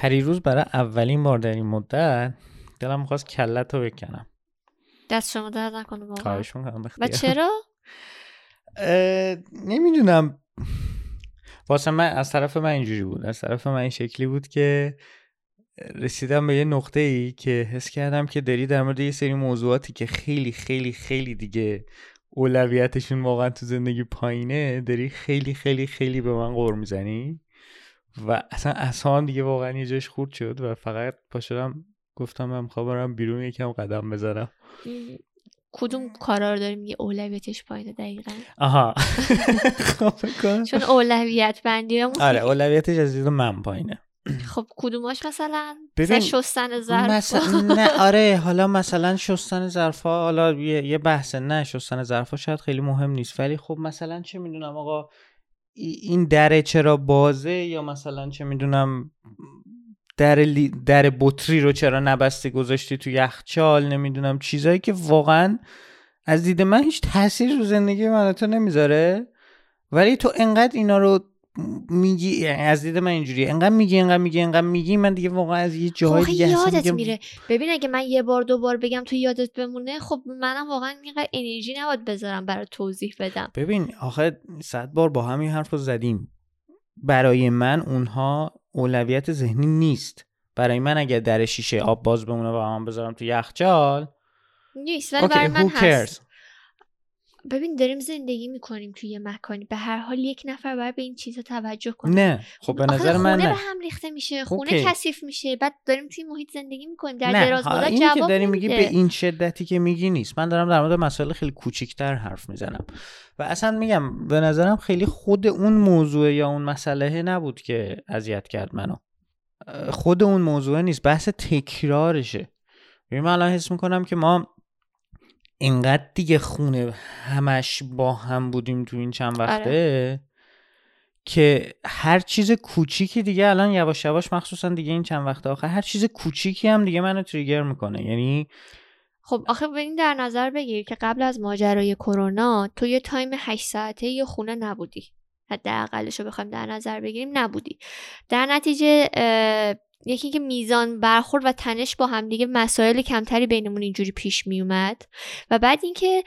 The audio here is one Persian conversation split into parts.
پریروز برای اولین بار در این مدت دلم می‌خواست کلت رو بکنم. دست شما درد نکنه واقعا؟ خواهش می‌کنم و. چرا؟ نمی‌دونم. واسه من از طرف من اینجوری بود. از طرف من این شکلی بود که رسیدم به یه نقطه ای که حس کردم که داری در مورد یه سری موضوعاتی که خیلی خیلی خیلی دیگه اولویتشون واقعا تو زندگی پایینه داری خیلی خیلی خیلی به من غور می‌زنی؟ و اصلا اصلا دیگه واقعا یه جاش خورد شد و فقط پا شدم گفتم من می‌خوام برم بیرون یکم قدم بزنم. کدوم کارا رو داریم یه اولویتش پایینه دقیقا. آها. خب. چون اولویت بندی آره اولویتش از من پایینه. خب کدوماش مثلا؟ ببین، شستن ظرف مثلا نه آره حالا مثلا شستن ظرفا حالا یه, یه بحث نه شستن ظرفا شاید خیلی مهم نیست. ولی خب مثلا چه می‌دونم آقا این دره چرا بازه یا مثلا چه می‌دونم در, لی- در بطری رو چرا نبسته گذاشتی تو یخچال نمی‌دونم چیزایی که واقعا از دید من هیچ تاثیر رو زندگی من تو نمی‌ذاره؟ ولی تو انقدر اینا رو میگی یعنی از دید من اینجوری انقدر میگی انقدر میگی انقدر میگی من دیگه واقعا از یه خب دیگه یادت دیگه- میره. ببین اگه من یه بار دو بار بگم تو یادت بمونه خب منم واقعا اینقدر انرژی نباید بذارم برای توضیح بدم. ببین آخه صد بار با هم این حرف رو زدیم. برای من اونها اولویت ذهنی نیست. برای من اگه در شیشه آب باز بمونه و من بذارم تو یخچال نیست ولی برای من هست. ببین داریم زندگی می‌کنیم توی یه مکانی. به هر حال یک نفر باید به این چیزا توجه کنه. نه. خب به نظر من خونه نه. به هم ریخته میشه خونه اوکی. کثیف میشه. بعد داریم توی محیط زندگی می‌کنیم. در نه دراز مدت اینی که جواب داری میگی. به این شدتی که میگی نیست. من دارم در مورد مسائل خیلی کوچیکتر حرف می‌زنم. و اصلا میگم به نظرم خیلی خود اون موضوع یا اون مسئله نبود که اذیت کرد منو. خود اون موضوع نیست. بحث تکرارشه. ببین من الان حس می‌کنم که ما اینقدر دیگه خونه همش با هم بودیم تو این چند وقته که هر چیز کوچیکی دیگه الان یواش یواش مخصوصا دیگه این چند وقت آخر هر چیز کوچیکی هم دیگه منو تریگر می‌کنه. یعنی خب آخه به این در نظر بگیر که قبل از ماجرای کرونا تو یه تایم 8 ساعته یه خونه نبودی. حداقلش رو بخوایم در نظر بگیریم نبودی. در نتیجه یکی که میزان برخورد و تنش با هم دیگه مسائل کمتری بینمون اینجوری پیش می اومد و بعد اینکه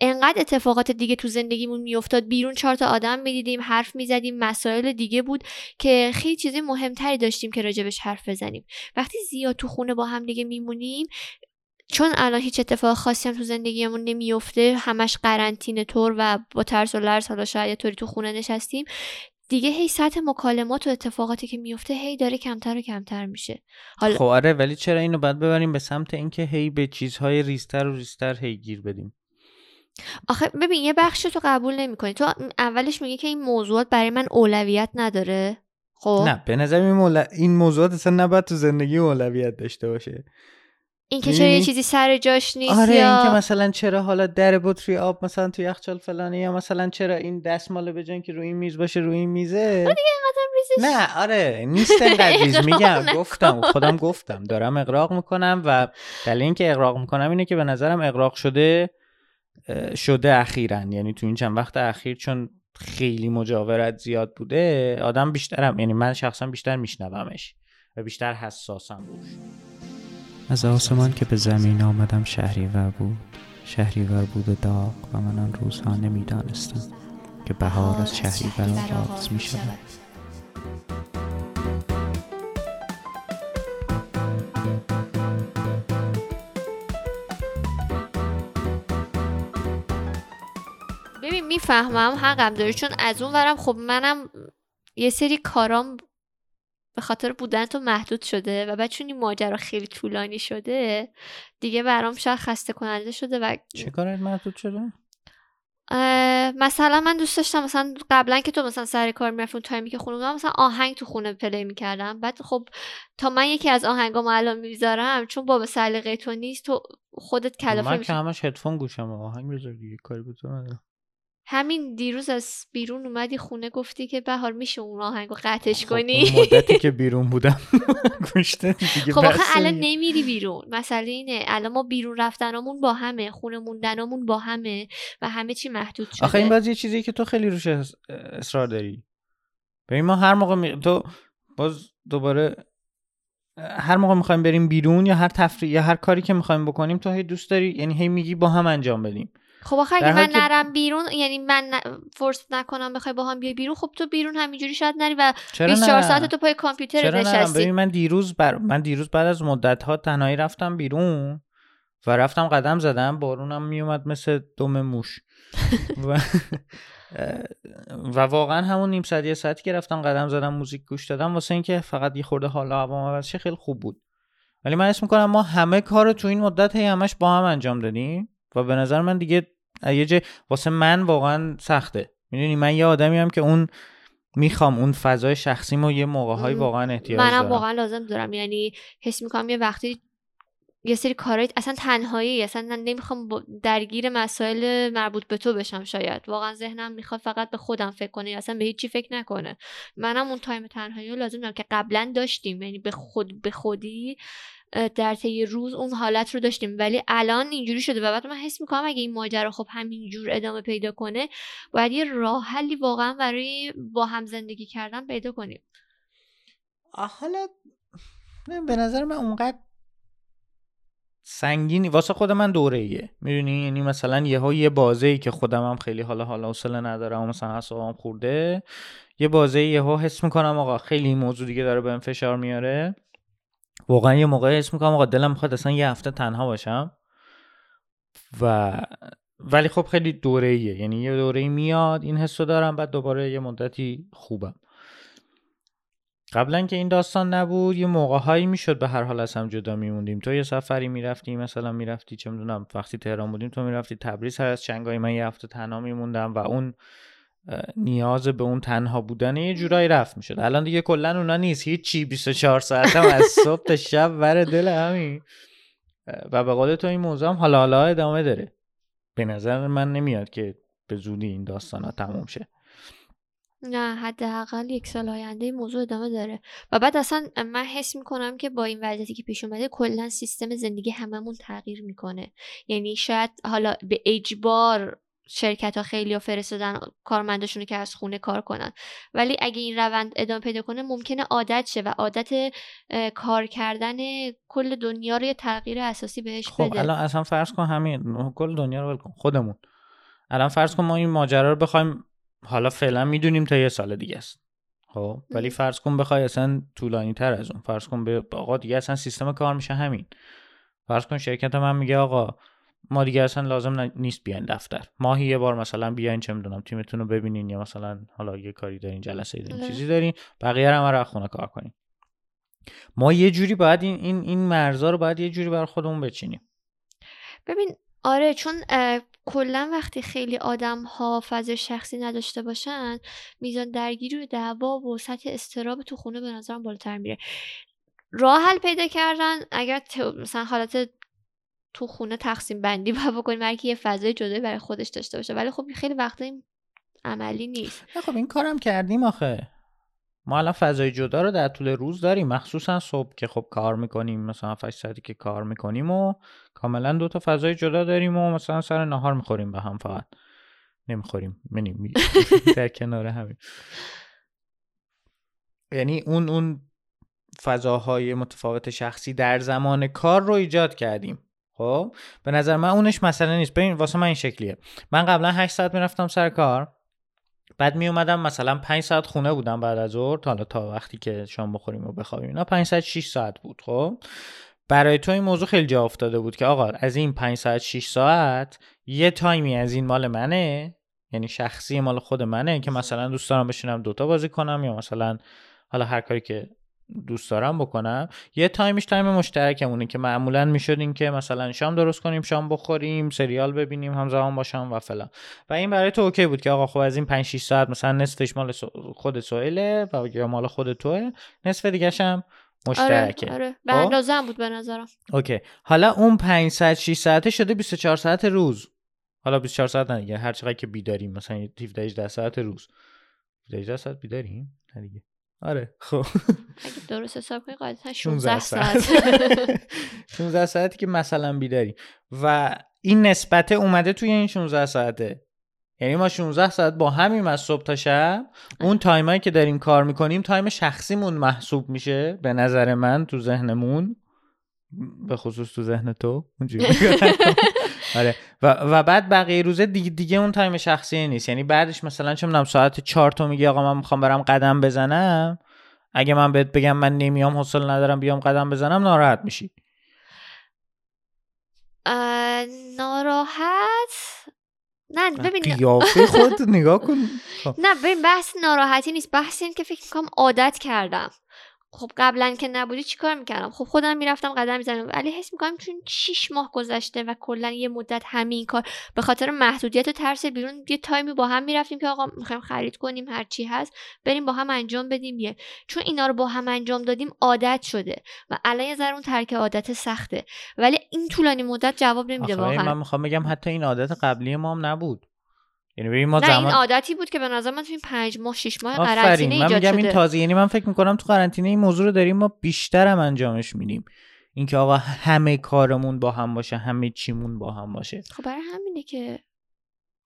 انقدر اتفاقات دیگه تو زندگیمون میافتاد بیرون چهار تا آدم می‌دیدیم حرف می‌زدیم مسائل دیگه بود که خیلی چیزای مهمتری داشتیم که راجبش حرف بزنیم. وقتی زیاد تو خونه با هم دیگه میمونیم چون الان هیچ اتفاق خاصی هم تو زندگیمون نمیفته همش قرنطینه طور و با ترس و لرز حالا شاید یه طوری تو خونه نشستیم دیگه هی سطح مکالمات و اتفاقاتی که میفته هی داره کمتر و کمتر میشه. حالا خب آره ولی چرا اینو باید ببریم به سمت اینکه هی به چیزهای ریزتر و ریزتر هی گیر بدیم؟ آخه ببین یه بخش تو قبول نمی‌کنی. تو اولش میگه که این موضوعات برای من اولویت نداره. خب؟ نه به نظر این, مول... این موضوعات اصلا نباید تو زندگی اولویت داشته باشه. اینکه چرا یه؟ چیزی سر جاش نیست آره یا اینکه مثلا چرا حالا در بطری آب مثلا تو یخچال فلانه یا مثلا چرا این دستمال به که روی این میز باشه روی این میزه ریزش نه آره نیست انقدر میگم. گفتم خودم گفتم دارم اقراق می‌کنم و دلیل اینکه اقراق می‌کنم اینه که به نظرم اقراق شده شده اخیرا یعنی تو این چند وقت اخیر چون خیلی مجاورت زیاد بوده آدم بیشترم یعنی من شخصا بیشتر میشنومش و بیشتر حساسم روش از آسمان که به زمین آمدم شهریور بود. شهریور بود و داغ و من آن روزها نمی‌دانستم که بهار از شهریور آغاز می شود ببین می‌فهمم حقم داری چون از اون ورم خب منم یه سری کارام به خاطر بودن تو محدود شده و بعد چون این ماجرا خیلی طولانی شده دیگه برام شاید خسته کننده شده و چه کارت محدود شده؟ مثلا من دوست داشتم مثلا قبلا که تو مثلا سر کار می‌رفتی اون تایمی که خونه بودم مثلا آهنگ تو خونه پلی می‌کردم بعد خب تا من یکی از آهنگامو الان می‌ذارم چون باب سلیقه تو نیست تو خودت کلافه من که همش هدفون گوشم آهنگ بذار دیگه کاری به تو ندارم. همین دیروز از بیرون اومدی خونه گفتی که بهار میشه اون آهنگو قطعش خب، کنی؟ اون مدتی که بیرون بودم گوشته دیگه خب آخه الان. نمیری بیرون. مسئله اینه الان ما بیرون رفتنامون با همه خونه موندنامون با همه و همه چی محدود شده. آخه این باز یه چیزی که تو خیلی روش اصرار داری. ببین ما هر موقع می... تو باز دوباره هر موقع می‌خوایم بریم بیرون یا هر تفریح یا هر کاری که می‌خوایم بکنیم تو هی دوست داری یعنی هی میگی با هم انجام بدیم. خب آخه اگه من نرم بیرون یعنی من ن- فرصت نکنم بخوای با هم بیای بیرون خب تو بیرون همینجوری شاید نری و چرا 24 نه؟ ساعت تو پای کامپیوتر نشستی. ببین من دیروز بر... من دیروز بعد از مدت ها تنهایی رفتم بیرون و رفتم قدم زدم بارونم میومد مثل دم موش. و... و واقعا همون نیم ساعت یه ساعتی که رفتم قدم زدم موزیک گوش دادم واسه اینکه فقط یه خورده حالا هوا عوض خیلی خوب بود. ولی من اسم می‌کنم ما همه کار رو تو این مدت هی همش با هم انجام دادیم و به نظر من دیگه یه جای واسه من واقعا سخته. می‌دونی من یه آدمی هم که اون می‌خوام اون فضای شخصیمو یه موقعهایی م، واقعا احتیاج منم دارم. واقعا لازم دارم. یعنی حس می‌کنم یه وقتی یه سری کارهای اصلا تنهایی اصلا نمی‌خوام درگیر مسائل مربوط به تو بشم شاید. واقعا ذهنم می‌خواد فقط به خودم فکر کنه یا اصلا به هیچی فکر نکنه. منم اون تایم تنهایی رو لازم دارم که قبلا داشتیم. یعنی به خود به خودی در طی روز اون حالت رو داشتیم. ولی الان اینجوری شده و بعد من حس می‌کنم اگه این ماجرا خب همینجور ادامه پیدا کنه باید یه راه حلی واقعا برای با هم زندگی کردن پیدا کنیم. حالا به نظر من اونقدر سنگینی واسه خود من دوره ایه می‌دونی؟ یعنی مثلا یه یه بازه ای که خودم هم خیلی حالا حالا حوصله ندارم و مثلا اعصابم خورده یه بازه یهو حس می‌کنم آقا خیلی موضوع دیگه داره بهم فشار میاره. واقعا یه موقع حس می‌کنم آقا دلم می‌خواد اصلا یه هفته تنها باشم. و ولی خب خیلی دوره ایه یعنی یه دوره ای میاد این حسو دارم بعد دوباره یه مدتی خوبم. قبلا که این داستان نبود یه موقع هایی می‌شد به هر حال از هم جدا میموندیم. تو یه سفری می‌رفتی مثلا می‌رفتی چه می‌دونم وقتی تهران بودیم تو می‌رفتی تبریز هر از چنگای من یه هفته تنها میموندم و اون نیاز به اون تنها بودن یه جورایی رفت می‌شد. الان دیگه کلا اونا نیست. هیچی 24 ساعت هم از صبح تا شب. ور دل همین. و به قول تو این موضوع هم حالا حالا ادامه داره. به نظر من نمیاد که به زودی این داستان ها تموم شه. نه حداقل یک سال آینده این موضوع ادامه داره. و بعد اصلا من حس می‌کنم که با این وضعیتی که پیش اومده کلا سیستم زندگی هممون تغییر می‌کنه. یعنی شاید حالا به اجبار شرکت ها خیلی ها فرستادن کارمنداشونو که از خونه کار کنن. ولی اگه این روند ادامه پیدا کنه ممکنه عادت شه و عادت کار کردن کل دنیا رو یه تغییر اساسی بهش خب بده. الان اصلا فرض کن همین کل دنیا رو ول کن خودمون. الان فرض کن ما این ماجرا رو بخوایم حالا فعلا می‌دونیم تا یه سال دیگه است. خب ولی. فرض کن بخوای اصلا طولانی تر از اون. فرض کن به آقا دیگه اصلا سیستم کار میشه همین. فرض کن شرکت من میگه آقا ما دیگه اصلا لازم نیست بیاین دفتر. ماهی یه بار مثلا بیاین چه می‌دونم تیمتون رو ببینین یا مثلا حالا یه کاری دارین جلسه ای دارین آره. چیزی دارین بقیه رو هم خونه کار کنین. ما یه جوری باید این این این مرزا رو باید یه جوری بر خودمون بچینیم. ببین آره چون کلا وقتی خیلی آدم ها فضای شخصی نداشته باشن میزان درگیری و دعوا و سطح استراب تو خونه به نظرم بالاتر میره. راه حل پیدا کردن اگر مثلا حالت تو خونه تقسیم بندی با بکنیم هر یه فضای جدایی برای خودش داشته باشه. ولی خب خیلی وقتا این عملی نیست. خب این کارم کردیم آخه. ما الان فضای جدا رو در طول روز داریم. مخصوصا صبح که خب کار می‌کنیم مثلا 8 ساعتی که کار می‌کنیم و کاملا دو تا فضای جدا داریم و مثلا سر نهار می‌خوریم به هم فقط. نمی‌خوریم. منیم در کنار همین. یعنی اون اون فضاهای متفاوت شخصی در زمان کار رو ایجاد کردیم. خب به نظر من اونش مسئله نیست. ببین واسه من این شکلیه. من قبلا 8 ساعت می‌رفتم سر کار. بعد می اومدم مثلا 5 ساعت خونه بودم بعد از ظهر. تا حالا تا وقتی که شام بخوریم و بخوابیم اینا 5 ساعت 6 ساعت بود. خب برای تو این موضوع خیلی جا افتاده بود که آقا از این 5 ساعت 6 ساعت یه تایمی از این مال منه یعنی شخصی مال خود منه که مثلا دوست دارم بشینم دوتا بازی کنم یا مثلا حالا هر کاری که دوست دارم بکنم. یه time ش time مشترکمونه که معمولا می‌شد این که مثلا شام درست کنیم شام بخوریم سریال ببینیم همزمان باشم و فلان. و این برای تو OK بود که آقا خب از این 5 6 ساعت مثلا نصفش مال خود سوئله و یا مال خود توه. نصف دیگه هم آره مشترکه. آره. به خب؟ اندازه هم بود به نظرم. OK. حالا اون 5 ساعت 6 ساعته شده 24 ساعت روز. حالا 24 ساعت نه دیگه. هر چقدر که بیداریم مثلا 17 18 ساعت روز. 18 ساعت بیداریم؟ نه دیگه. آره خب. اگه درست حساب کنی قاعدتا 16 16 ساعت. 16 ساعتی که مثلا بیداری و این نسبت اومده توی این 16 ساعته. یعنی ما 16 ساعت با همیم از صبح تا شب. اون time ایی که داریم کار می‌کنیم time شخصیمون محسوب میشه به نظر من تو ذهنمون. به خصوص تو ذهن تو آره. و, و بعد بقیه روزه دیگه, دیگه اون time شخصی نیست. یعنی بعدش مثلا چه می‌دونم ساعت چهار تو میگی آقا من می‌خوام برم قدم بزنم. اگه من بهت بگم من نمیام حوصله ندارم بیام قدم بزنم ناراحت میشی. ناراحت؟ نه ببین قیافه خود نگاه کن. نه ببین بحث ناراحتی نیست. بحث این که فکر کنم عادت کردم. خب قبلا که نبودی چیکار می‌کردم؟ خب خودم می‌رفتم قدم می‌زنم ولی حس می‌کنم چون 6 ماه گذشته و کلا یه مدت همین کار به خاطر محدودیت و ترس بیرون یه تایمی با هم می‌رفتیم که آقا می‌خوایم خرید کنیم هر چی هست بریم با هم انجام بدیم یه. چون اینا رو با هم انجام دادیم عادت شده و الان یه ذره اون ترک عادت سخته. ولی این طولانی مدت جواب نمیده واقعا. من می‌خوام بگم حتی این عادت قبلی ما هم نبود. یعنی ما نه زمان... این عادتی بود که به نظر من تو این پنج ماه شش ماه قرنطینه من میگم این تازه یعنی من فکر می‌کنم تو قرنطینه این موضوع رو داریم ما بیشتر هم انجامش میدیم. اینکه آقا همه کارمون با هم باشه همه چیمون با هم باشه. خب برای همینه که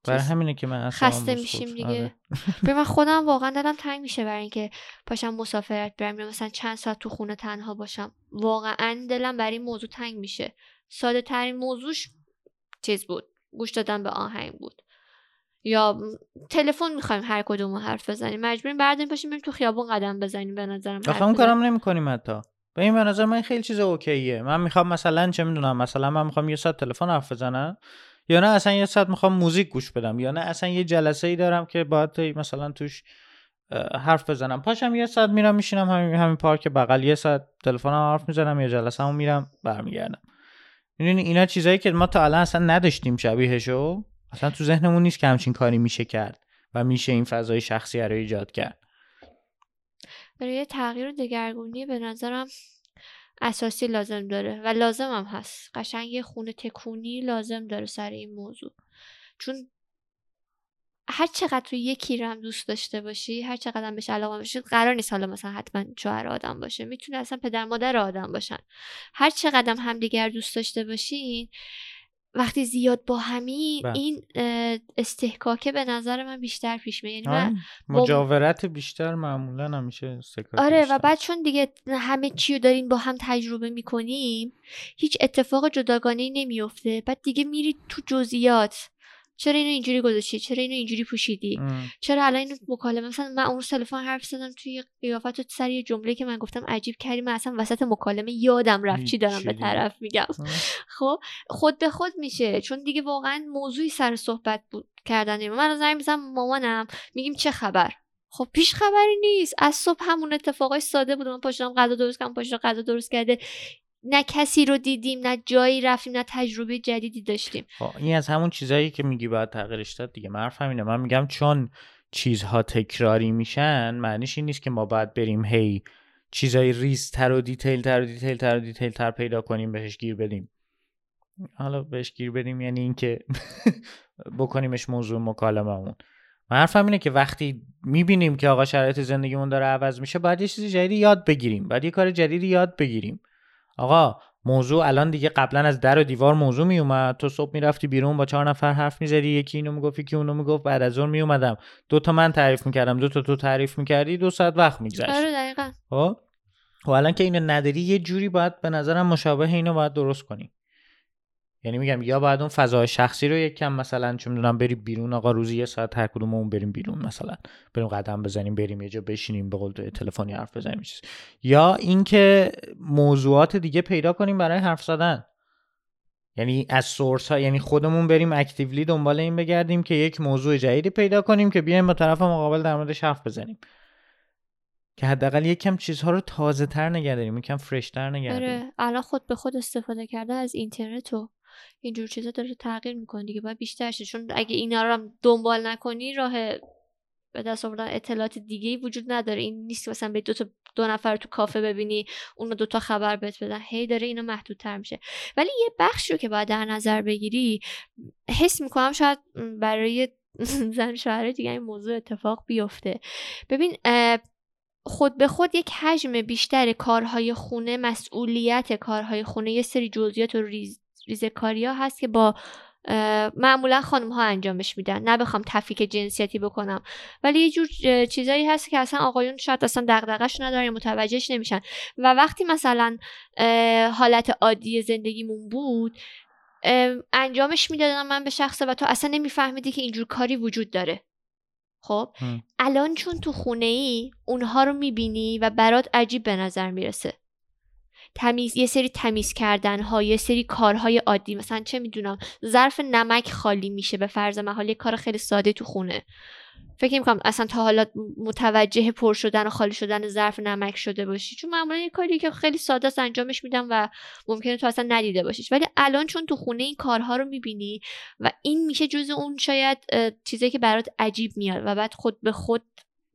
برای همینه که من خسته میشیم دیگه. آره. به من خودم واقعا دلم تنگ میشه برای اینکه پاشم مسافرت برم یا مثلا چند ساعت تو خونه تنها باشم. واقعا دلم برای این موضوع تنگ میشه. ساده ترین موضوعش چیز بود. گوش دادن به آهنگ بود. یا تلفن می‌خوایم هر کدوم حرف بزنیم. مجبوریم برداریم پاشیم بریم تو خیابون قدم بزنیم به نظرم. آخه اون کارم نمی‌کنیم حتی. به این به نظر من خیلی چیز اوکیه. من می‌خوام مثلا چه می‌دونم مثلا من می‌خوام یه ساعت تلفن حرف بزنم یا نه اصلا یه ساعت می‌خوام موزیک گوش بدم یا نه اصلا یه جلسه ای دارم که باید مثلا توش حرف بزنم. پاشم یه ساعت میرم میشینم همین همین پارک بغل یه ساعت تلفنم حرف می‌زنم یا جلسه هم میرم برمیگردم. می‌دونی اینا چیزایی که ما تا الان اصلا نداشتیم شبیهشو اصلا تو ذهنمون نیست که همچین کاری میشه کرد و میشه این فضای شخصی رو ایجاد کرد. برای تغییر و دگرگونی به نظرم اساسی لازم داره و لازم هم هست. قشنگ یه خونه تکونی لازم داره سر این موضوع. چون هر چقدر تو یکی رو هم دوست داشته باشی هر چقدر هم بهش علاقه باشی قرار نیست حالا مثلا حتما شوهر آدم باشه. می‌تونه اصلا پدر مادر آدم باشن. هر چقدر هم همدیگر دوست داشته باشین وقتی زیاد با همین بله. این استحکاکه به نظر من بیشتر پیش میاد یعنی آره. مجاورت بیشتر معمولا همیشه آره و بعد چون دیگه همه چی رو دارین با هم تجربه می‌کنیم هیچ اتفاق جداگانه نمیفته بعد دیگه میرید تو جزئیات چرا اینو اینجوری گذاشتی؟ چرا اینو اینجوری پوشیدی؟ چرا الان اینو مکالمه مثلا من اون تلفن حرف زدم توی قیافت و سر یه جمله که من گفتم عجیب کردی من اصلا وسط مکالمه یادم رفت چی دارم به طرف میگم. خب خود به خود میشه. چون دیگه واقعا موضوعی سر صحبت بود کردن من زنگ می‌زنم مامانم میگیم چه خبر؟ خب هیچ خبری نیست. از صبح همون اتفاقای ساده بود. من پاشدم غذا درست کردم پاشدم غذا درست کرده. نه کسی رو دیدیم نه جایی رفتیم نه تجربه جدیدی داشتیم. خب، این از همون چیزایی که میگی باید تغییرش داد دیگه. من همینه من میگم چون چیزها تکراری میشن معنیش این نیست که ما باید بریم هی چیزای ریزتر و detail تر و detail تر و detail تر پیدا کنیم بهش گیر بدیم. حالا بهش گیر بدیم یعنی اینکه بکنیمش موضوع مکالممون من حرفم اینه که وقتی می‌بینیم که آقا شرایط زندگیمون داره عوض میشه باید یه چیز جدیدی یاد بگیریم. باید یه کار جدیدی یاد بگیریم. آقا موضوع الان دیگه قبلا از در و دیوار موضوع می اومد تو صبح می‌رفتی بیرون با چهار نفر حرف می‌زدی. یکی اینو می‌گفت یکی اونو می‌گفت. بعد از اون میومدم دو تا من تعریف می‌کردم. دو تا تو تعریف می‌کردی. دو ساعت وقت میگذشت. آره دقیقا. خب؟ الان که اینو نداری یه جوری باید به نظرم مشابه اینو باید درست کنی. یعنی میگم یا باید اون فضای شخصی رو یکم مثلا چون می‌دونم بریم بیرون آقا روزی یه ساعت هر کدوممون بریم بیرون مثلا. بریم قدم بزنیم بریم یه جا بشینیم به قول تلفنی حرف بزنیم چیز. یا اینکه موضوعات دیگه پیدا کنیم برای حرف زدن. یعنی از سورس ها یعنی خودمون بریم اکتیولی دنبال این بگردیم که یک موضوع جدیدی پیدا کنیم که بیایم با طرف مقابل در موردش حرف بزنیم. که حداقل یکم چیزها رو تازه تر نگه داریم یکم فرش تر نگه آره. الان خود به خود استفاده کرده از اینترنت و اینجور چیزا داره تغییر می‌کنه دیگه. باید بیشتر شه. چون اگه اینا رو هم دنبال نکنی راه به دست آوردن اطلاعات دیگه وجود نداره. این نیست که مثلا به دو تا دو نفر تو کافه ببینی اون دو تا خبر بهت بدن. هی داره اینا محدودتر میشه. ولی یه بخش رو که باید در نظر بگیری حس می‌کنم شاید برای زن شوهر دیگه این موضوع اتفاق بیفته. ببین خود به خود یک حجم بیشتر کارهای خونه مسئولیت کارهای خونه یه سری جزئیات و ریز ریزکاری ها هست که با معمولا خانم ها انجامش میدن. نه بخوام تفکیک جنسیتی بکنم. ولی یه جور چیزایی هست که اصلا آقایون شاید اصلا دغدغش ندارن متوجهش نمیشن. و وقتی مثلا حالت عادی زندگیمون بود انجامش می‌دادم من به شخصه و تو اصلا نمیفهمیدی که اینجور کاری وجود داره. خب؟ الان چون تو خونه ای اونها رو می‌بینی و برات عجیب به نظر می‌رسه. تمیز یه سری تمیز کردن ها یه سری کارهای عادی. مثلا چه می‌دونم ظرف نمک خالی میشه به فرض محال یه کار خیلی ساده تو خونه. فکر می‌کنم اصلا تا حالا متوجه پر شدن و خالی شدن ظرف نمک شده باشی. چون معمولا یه کاری که خیلی ساده است انجامش میدم و ممکنه تو اصلا ندیده باشیش. ولی الان چون تو خونه این کارها رو می‌بینی و این میشه جز اون شاید چیزی که برات عجیب میاد و بعد خود به خود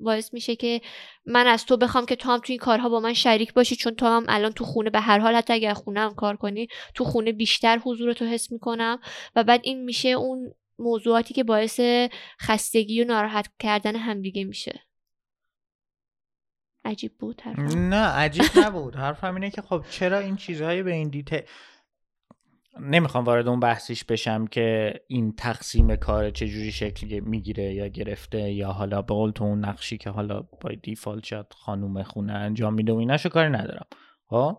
باعث میشه که من از تو بخوام که تو هم تو این کارها با من شریک باشی چون تو هم الان تو خونه به هر حال حتی اگر خونه هم کار کنی تو خونه بیشتر حضور تو حس می‌کنم و بعد این میشه اون موضوعاتی که باعث خستگی و ناراحت کردن همدیگه میشه. عجیب بود نه عجیب نبود. حرفم اینه که خب چرا این چیزهایی به این دیته نمی‌خوام وارد اون بحثیش بشم که این تقسیم کار چجوری شکل می‌گیره یا گرفته یا حالا به قول تو اون نقشی که حالا با دیفالت شد خانوم خونه انجام میده و ایناشو کاری ندارم. خب؟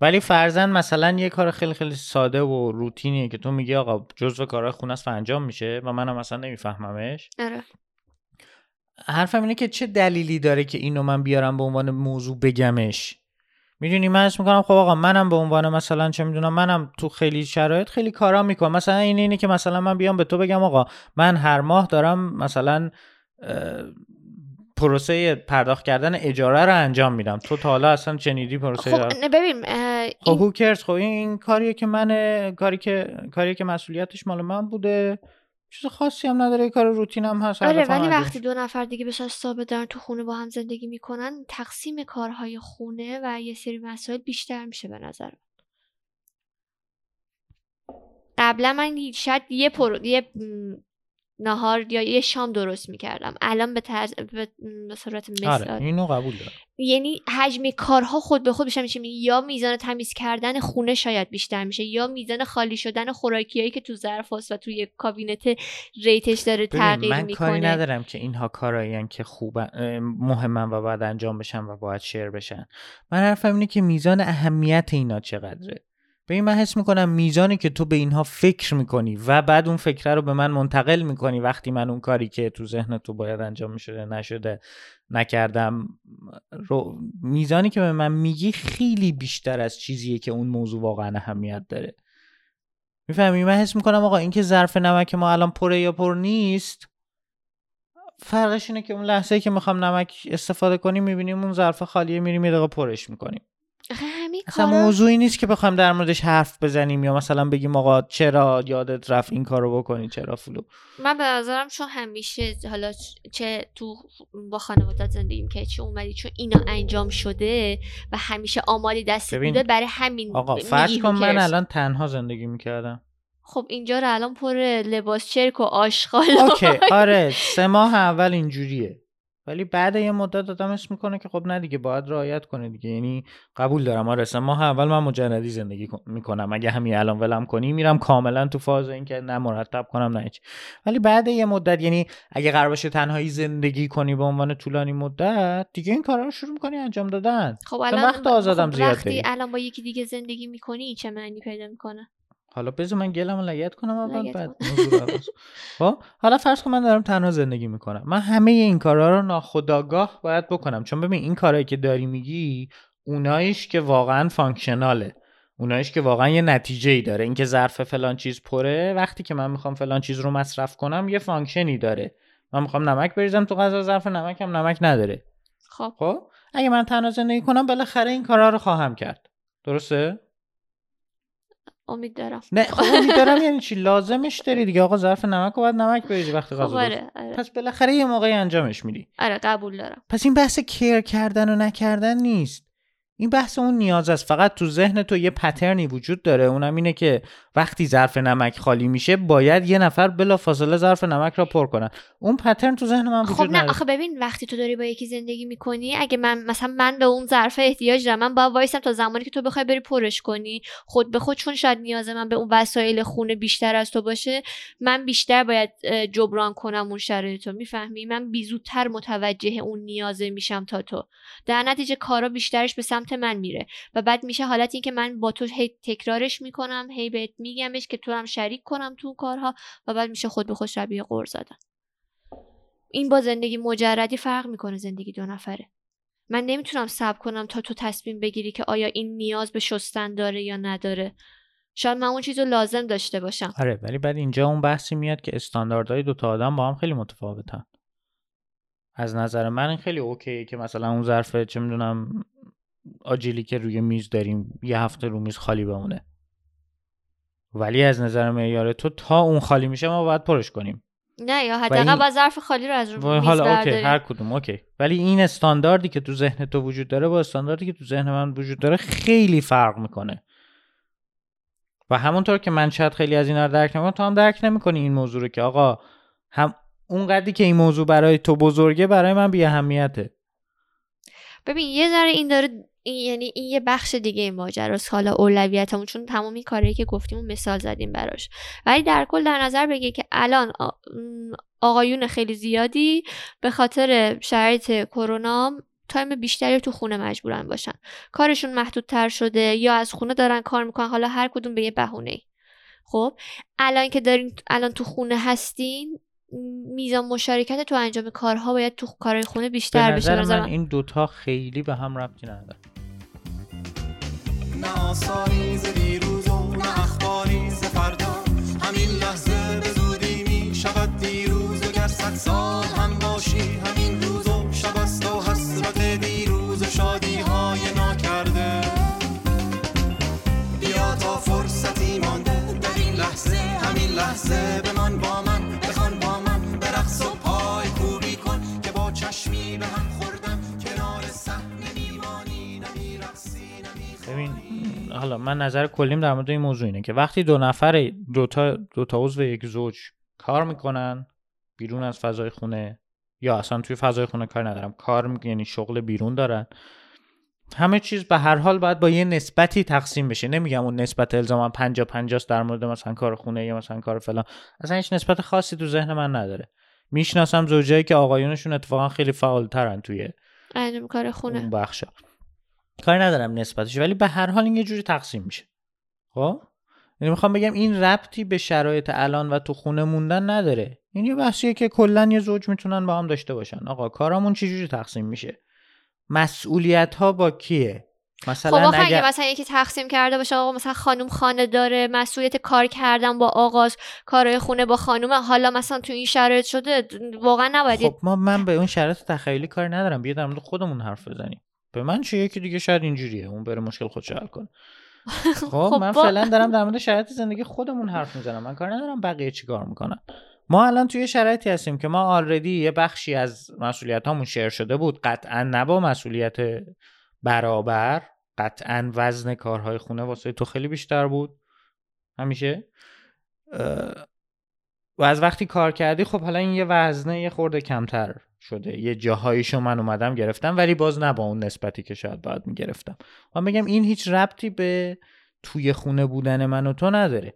ولی فرزن مثلا یه کار خیلی خیلی ساده و روتینیه که تو میگی آقا جزو کارهای خونه است و انجام میشه و منم مثلا نمیفهممش. آره. حرفم اینه که چه دلیلی داره که اینو من بیارم به عنوان موضوع بگمش؟ می‌دونی من اسم می‌کنم خب آقا منم به عنوان مثلا چه می‌دونم منم تو خیلی شرایط خیلی کارا می‌کنم. مثلا این اینه که مثلا من بیام به تو بگم آقا من هر ماه دارم مثلا پروسه پرداخت کردن اجاره رو انجام میدم. تو تا حالا اصلا چنیدی پروسه؟ خب ببین خب هوکرز خب این کاریه که من کاری که کاریه که مسئولیتش مال من بوده. چیز خاصی هم نداره کار روتین هم هست آره ولی وقتی دو نفر دیگه به ثابت دارن تو خونه با هم زندگی می‌کنن تقسیم کارهای خونه و یه سری مسائل بیشتر میشه به نظر قبلا من شاید یه, پرو... یه نهار یا یه شام درست می‌کردم. الان به, طرز به صورت مثال. آره اینو قبول دارم. یعنی حجم کارها خود به خود بیشتر میشه یا میزان تمیز کردن خونه شاید بیشتر میشه یا میزان خالی شدن خوراکیایی که تو ظرف و توی کابینت rate ش داره تغییر من می‌کنه کاری ندارم که اینها کارایی که خوب مهمن و باید انجام بشن و باید share بشن. من حرفم اینه که میزان اهمیت اینا چقدره؟ به این من حس می‌کنم میزانی که تو به اینها فکر می‌کنی و بعد اون فکره رو به من منتقل می‌کنی وقتی من اون کاری که تو ذهن تو باید انجام می‌شده نشده نکردم رو میزانی که به من میگی خیلی بیشتر از چیزیه که اون موضوع واقعا اهمیت داره. می‌فهمی؟ من حس می‌کنم آقا اینکه ظرف نمک ما الان پره یا پر نیست فرقش اینه که اون لحظه که می‌خوام نمک استفاده کنیم می‌بینیم اون ظرف خالیه میریم یه دقیقه پرش می‌کنیم. اصلا موضوعی نیست که بخوایم در موردش حرف بزنیم یا مثلا بگیم آقا چرا یادت رفت این کارو بکنی چرا فلان. من به نظرم چون همیشه حالا چه تو با خانوادت زندگی که چه اومدی چون اینا انجام شده و همیشه آماده دستی بوده برای همین آقا فرض کن من الان تنها زندگی می‌کردم. خب اینجا رو الان پر لباس چرک و آشغال اوکی آره سه ماه اول اینجوریه. ولی بعد یه مدت آدم اسم می‌کنه که خب نه دیگه باید رعایت کنه دیگه. یعنی قبول دارم آره ماه اول من مجردی زندگی می‌کنم. اگه همین الان ولم کنی میرم کاملا تو فاز اینکه نه مرتب کنم نه ولی بعد یه مدت یعنی اگه قرار باشه تنهایی زندگی کنی به عنوان طولانی مدت دیگه این کارا رو شروع می‌کنی انجام دادن. خب الان وقت آزادم خب زیاد وقتی الان با یکی دیگه زندگی می‌کنی چه معنی پیدا می‌کنه؟ حالا بذار من گلمو لگت کنم اول بعد خب حالا فرض کن من دارم تنها زندگی می‌کنم. من همه این کارا رو ناخودآگاه باید بکنم. چون ببین این کارهایی که داری میگی اونایش که واقعا functional ه اونایش که واقعا یه نتیجه ای داره. اینکه ظرف فلان چیز پره وقتی که من می‌خوام فلان چیز رو مصرف کنم یه function ی داره. من می‌خوام نمک بریزم تو غذا ظرف نمک هم نمک نداره. خب. خب؟ اگه من تنها زندگی کنم بالاخره این کارا رو خواهم کرد. درسته؟ امید دارم. نه خب امید دارم یعنی چی؟ لازمش داری دیگه. آقا ظرف نمک رو باید نمک بریزی وقتی غذا خب آره، آره. پس بالاخره یه موقعی انجامش میدی. آره قبول دارم. پس این بحث کیر کردن و نکردن نیست. این بحث اون نیاز است. فقط تو ذهن تو یه پترنی وجود داره. اونم اینه که وقتی ظرف نمک خالی میشه باید یه نفر بلا فاصله ظرف نمک را پر کنن اون پترن تو ذهن من وجود خب نه آخه ببین وقتی تو داری با یکی زندگی می‌کنی اگه من مثلا من به اون ظرف احتیاج دارم من باید وایسم تا زمانی که تو بخوای بری پرش کنی خود به خود چون شاید نیاز من به اون وسایل خونه بیشتر از تو باشه من بیشتر باید جبران کنم اون شرایط رو. می‌فهمی؟ من بی زودتر متوجه اون نیازه میشم تا تو. در نتیجه کارا بیشترش به سمت من میره. و بعد میشه حالت این که من با تو هی تکرارش می‌کنم هی بهت میگمش که تو هم شریک کنم تو کارها و بعد میشه خود به خود شبیه قور زدن. این با زندگی مجردی فرق می‌کنه زندگی دو نفره. من نمی‌تونم صبر کنم تا تو تصمیم بگیری که آیا این نیاز به شستن داره یا نداره. شاید من اون چیز رو لازم داشته باشم. آره ولی بعد اینجا اون بحثی میاد که استانداردهای دوتا آدم با هم خیلی متفاوتن. از نظر من خیلی اوکیه که مثلا اون ظرف چه می‌دونم آجیلی که روی میز داریم یه هفته رو میز خالی بمونه. ولی از نظر معیار تو تا اون خالی میشه ما باید پرش کنیم. نه یا این- حداقل با ظرف خالی رو از رو و میز حالا اوکی برداریم. هر کدوم اوکی. ولی این استانداردی که تو ذهن تو وجود داره با استانداردی که تو ذهن من وجود داره خیلی فرق می‌کنه. و همونطور که من شاید خیلی از اینا رو درک نمی‌کنم تو هم درک نمی‌کنی این موضوع رو که آقا هم اون قدری که این موضوع برای تو بزرگه برای من بی اهمیته ببین یه ذره این داره این یعنی این یه بخش دیگه این ماجراست حالا اولویتمون چون تمام این کاری که گفتیم و مثال زدیم براش. ولی در کل در نظر بگیر که الان آقایون خیلی زیادی به خاطر شرایط کرونا تایم بیشتری تو خونه مجبورن باشن. کارشون محدودتر شده یا از خونه دارن کار می‌کنن حالا هر کدوم به یه بهونه خب الان که دارین الان تو خونه هستین میزان مشارکت تو انجام کارها باید تو کارهای خونه به بیشتر بشه. نظر به نظر من این دوتا خیلی به هم ربطی نداره. نه آثاری ز دیروز و نه اخباری ز فردا. همین لحظه به زودی می شود دیروز و گر صد هم باشی همین روز و شب است و حسرت دیروز و شادی های ناکرده. بیا تا فرصتی مانده در این لحظه همین لحظه حالا من نظر کلیم در مورد این موضوع اینه که وقتی دو نفر دو تا دو تا عضو یک زوج کار می‌کنن بیرون از فضای خونه یا اصلا توی فضای خونه کار ندارم کار. یعنی شغل بیرون دارن همه چیز به هر حال باید با یه نسبتی تقسیم بشه. نمیگم اون نسبت الزاما 50 50 در مورد مثلا کار خونه یا مثلا کار فلان. اصلا هیچ نسبت خاصی تو ذهن من نداره. می‌شناسم زوجایی که آقایونشون اتفاقا خیلی فعالترن توی انجام کار خونه. اون بخشا کاری ندارم نسبتش ولی به هر حال این یه جوری تقسیم میشه. خب؟ یعنی می‌خوام بگم این ربطی به شرایط الان و تو خونه موندن نداره. این یه بحثیه که کلا یه زوج می‌تونن با هم داشته باشن. آقا کارامون چجوری تقسیم میشه؟ مسئولیت ها با کیه؟ خب مثلا آخه اگر اگه مثلا یکی تقسیم کرده باشه آقا مثلا خانم خانه داره مسئولیت کار کردن با آقاش کارهای خونه با خانومه. حالا مثلا تو این شرایط شده واقعا نباید خب ما من به اون شرایط تخیلی کاری ندارم. بیا در خودمون حرف بزنیم. به من چه یکی دیگه شاید اینجوریه اون بره مشکل خودش حل کنه. خب خب من فعلا دارم در مورد شرایط زندگی خودمون حرف می‌زنم. من کار ندارم بقیه چی کار می‌کنن. ما الان توی شرایطی هستیم که ما آلردی یه بخشی از مسئولیت هامون شیر شده بود. قطعا نه با مسئولیت برابر قطعا وزن کارهای خونه واسه تو خیلی بیشتر بود. همیشه. و از وقتی کار کردی خب حالا این یه وزنه یه خورده کمتر. شده. یه جاهاییشو من اومدم گرفتم ولی باز نه با اون نسبتی که شاید باید می‌گرفتم. من بگم این هیچ ربطی به توی خونه بودن من و تو نداره.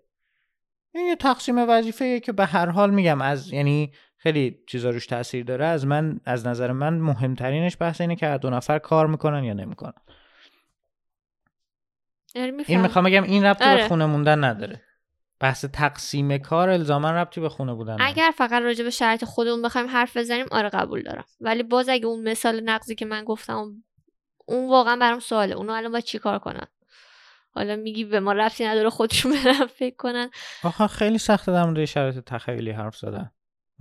این یه تقسیم وظیفه که به هر حال میگم از یعنی خیلی چیزا روش تاثیر داره. از من از نظر من مهمترینش بحث اینه که دو نفر کار می‌کنن یا نمی‌کنن. آره، این. می‌خوام بگم این ربطی به آره. خونه موندن نداره. بحث تقسیم کار الزاما ربطی به خونه بودن. اگر فقط راجع به شرط خودمون بخوایم حرف بزنیم آره قبول دارم. ولی باز اگه اون مثال نقضی که من گفتم اون واقعا برام سواله. اونو الان باید چیکار کنن؟ حالا میگی به ما ربطی نداره خودشون برن فکر کنن. آخه خیلی سخته در مورد شرایط تخیلی حرف زدن.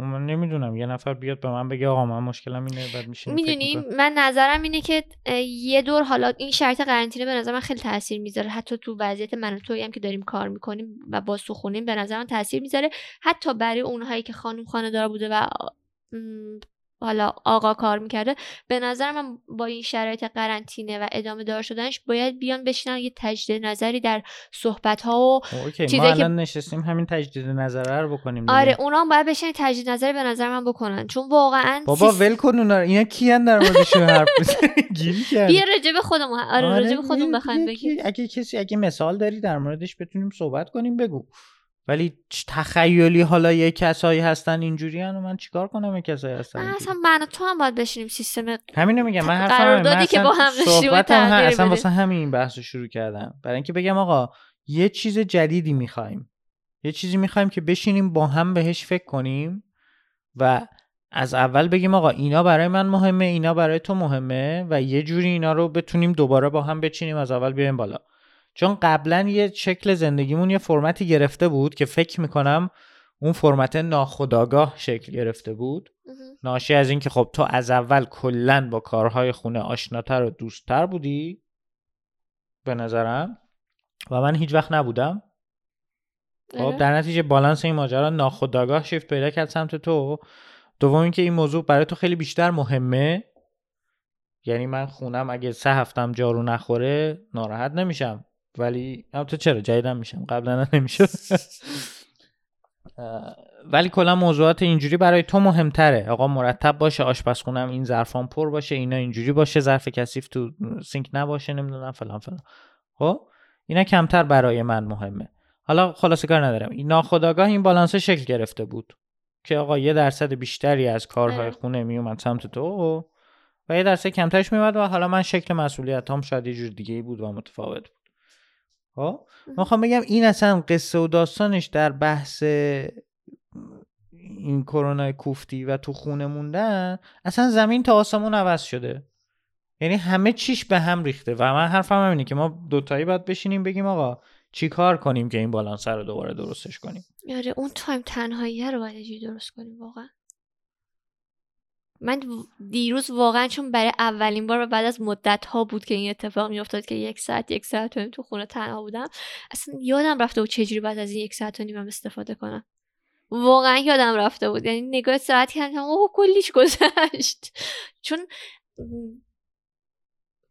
من نمی‌دونم یه نفر بیاد به من بگه آقا من مشکلم اینه بعد میشه می‌دونی؟ من نظرم اینه که یه دور حالا این شرط قرنطینه به نظر من خیلی تاثیر می‌ذاره. حتی تو وضعیت من و تویی هم که داریم کار می‌کنیم و با سخونیم به نظر من تاثیر می‌ذاره. حتی برای اونهایی که خانم خانه دار بوده و حالا آقا کار می‌کرده به نظر من با این شرایط قرنطینه و ادامه دار شدنش باید بیان بشینن یه تجدید نظری در صحبت ها و اوکی چیزی ما که- الان نشستیم همین تجدید نظره رو بکنیم دیگه. آره اونا هم باید بشین تجدید نظری به نظر من بکنن چون واقعا بابا سیس- ول کن اونا. اینا کیان در موردشون حرف بزنی گیری کردی. بیا راجع به خودمون آره, راجع به خودمون بخوایم بگیم اگه کسی اگه مثال داری در موردش بتونیم صحبت کنیم بگو ولی تخیلی حالا یه کسایی هستن اینجوری و من چیکار کنم یه کسایی هستن من؟ اصلا من و تو هم باید بشینیم سیستم همینو میگم من قراردادی که با هم داشتیم هم- اصلا. واسه همین این بحث رو شروع کردم برای اینکه بگم آقا یه چیز جدیدی می‌خوایم یه چیزی می‌خوایم که بشینیم با هم بهش فکر کنیم و از اول بگیم آقا اینا برای من مهمه اینا برای تو مهمه و یه جوری اینا رو بتونیم دوباره با هم بچینیم از اول بیایم بالا چون قبلا یه شکل زندگیمون یه فرمتی گرفته بود که فکر می‌کنم اون فرمت ناخودآگاه شکل گرفته بود. ناشی از اینکه خب تو از اول کلا با کارهای خونه آشناتر و دوستتر بودی به نظرم. و من هیچ وقت نبودم. خب آره. در نتیجه بالانس این ماجرا ناخودآگاه شیفت پیدا کرد سمت تو. دوم اینکه این موضوع برای تو خیلی بیشتر مهمه. یعنی من خونم اگه سه هفتم جارو نخوره ناراحت نمیشم. ولی البته چرا جدیدم میشم؟ قبلا نمی‌شد. ولی کلا موضوعات اینجوری برای تو مهمتره. آقا مرتب باشه آشپزخونم این ظرفان پر باشه اینا اینجوری باشه ظرف کثیف تو سینک نباشه نمی‌دونم فلان فلان. خب؟ اینا کمتر برای من مهمه. حالا خلاصه کار ندارم. این ناخداگاه این بالانس شکل گرفته بود که آقا یه درصد بیشتری از کارهای. خونه میومد سمت تو و یه درصد کمترش میومد و حالا من شکل مسئولیت هم شاید یه جور دیگه ای بود و متفاوت بود. خب؟ می‌خوام بگم این اصلا قصه و داستانش در بحث این کرونا کوفتی و تو خونه موندن اصلا زمین تا آسمون عوض شده. یعنی همه چیش به هم ریخته و من حرفم همینه که ما دوتایی باید بشینیم بگیم آقا چی کار کنیم که این بالانس رو دوباره درستش کنیم. آره اون تایم تنهایی رو باید درست کنیم واقعا. من دیروز واقعا چون برای اولین بار و بعد از مدت ها بود که این اتفاق میافتاد که یک ساعت یک ساعت و تو خونه تنها بودم اصلا یادم رفته بود چجوری بعد از این یک ساعت و نیمم استفاده کنم. واقعا یادم رفته بود. یعنی نگاه ساعت کردم اوه کلیش گذشت. چون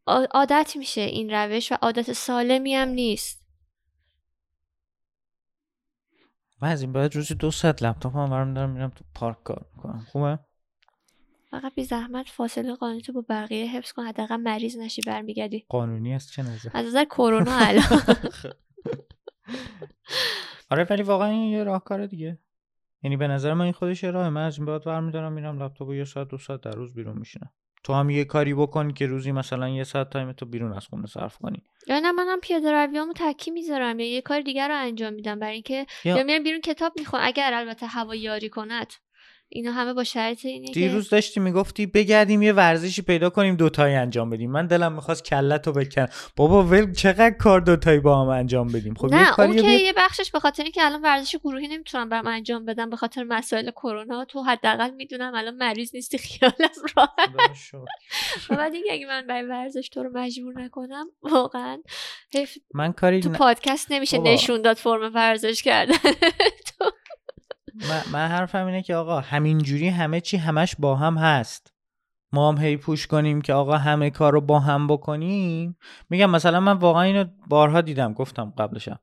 عادت میشه این روش و عادت سالمی هم نیست. من از این بعد روزی دو ساعت لپتاپ هم برم دارم میرم تو پارک کار می‌کنم. خوبه؟ فقط بی زحمت فاصله قانونی تو با بقیه حفظ کن حداقل مریض نشی برمیگردی. قانونی است چه نظر؟ از نظر کرونا الان. آره ولی واقعا این یه راهکار دیگه. یعنی به نظر من این خودش یه راه من از این بعد برمیدارم میرم لپتاپ رو یه ساعت دو ساعت در روز بیرون میشینم. تو هم یه کاری بکن که روزی مثلا یه ساعت تایمتو بیرون از خونه صرف کنی. یا نه منم پیاده رویامو تکی می‌ذارم. یا یه کار دیگر رو انجام میدم. برای اینکه یا- یا میرم بیرون کتاب می‌خونم. اگر البته هوا یاری کند. اینا همه با شرط اینه که دیروز داشتی می‌گفتی بگردیم یه ورزشی پیدا کنیم دوتایی انجام بدیم. من دلم می‌خواست کلتو بکنم بابا ول چقدر کار دوتایی با هم انجام بدیم؟ خب یه نه کاری اون که یه بخشش به خاطر اینکه الان ورزش گروهی نمی‌تونم برام انجام بدم به خاطر مسائل کرونا تو حداقل می‌دونم الان مریض نیستی خیالم راحت. رو. و بعد اینکه اگه من برای ورزش تو رو مجبور نکنم واقعا من کاری تو پادکست نمیشه. نشون داد فرم ورزش کردن. تو من, من حرفم اینه که آقا همینجوری همه چی همش با هم هست. ما هم هی پوش کنیم که آقا همه کار رو با هم بکنیم. میگم مثلا من واقعا اینو بارها دیدم گفتم قبلشم.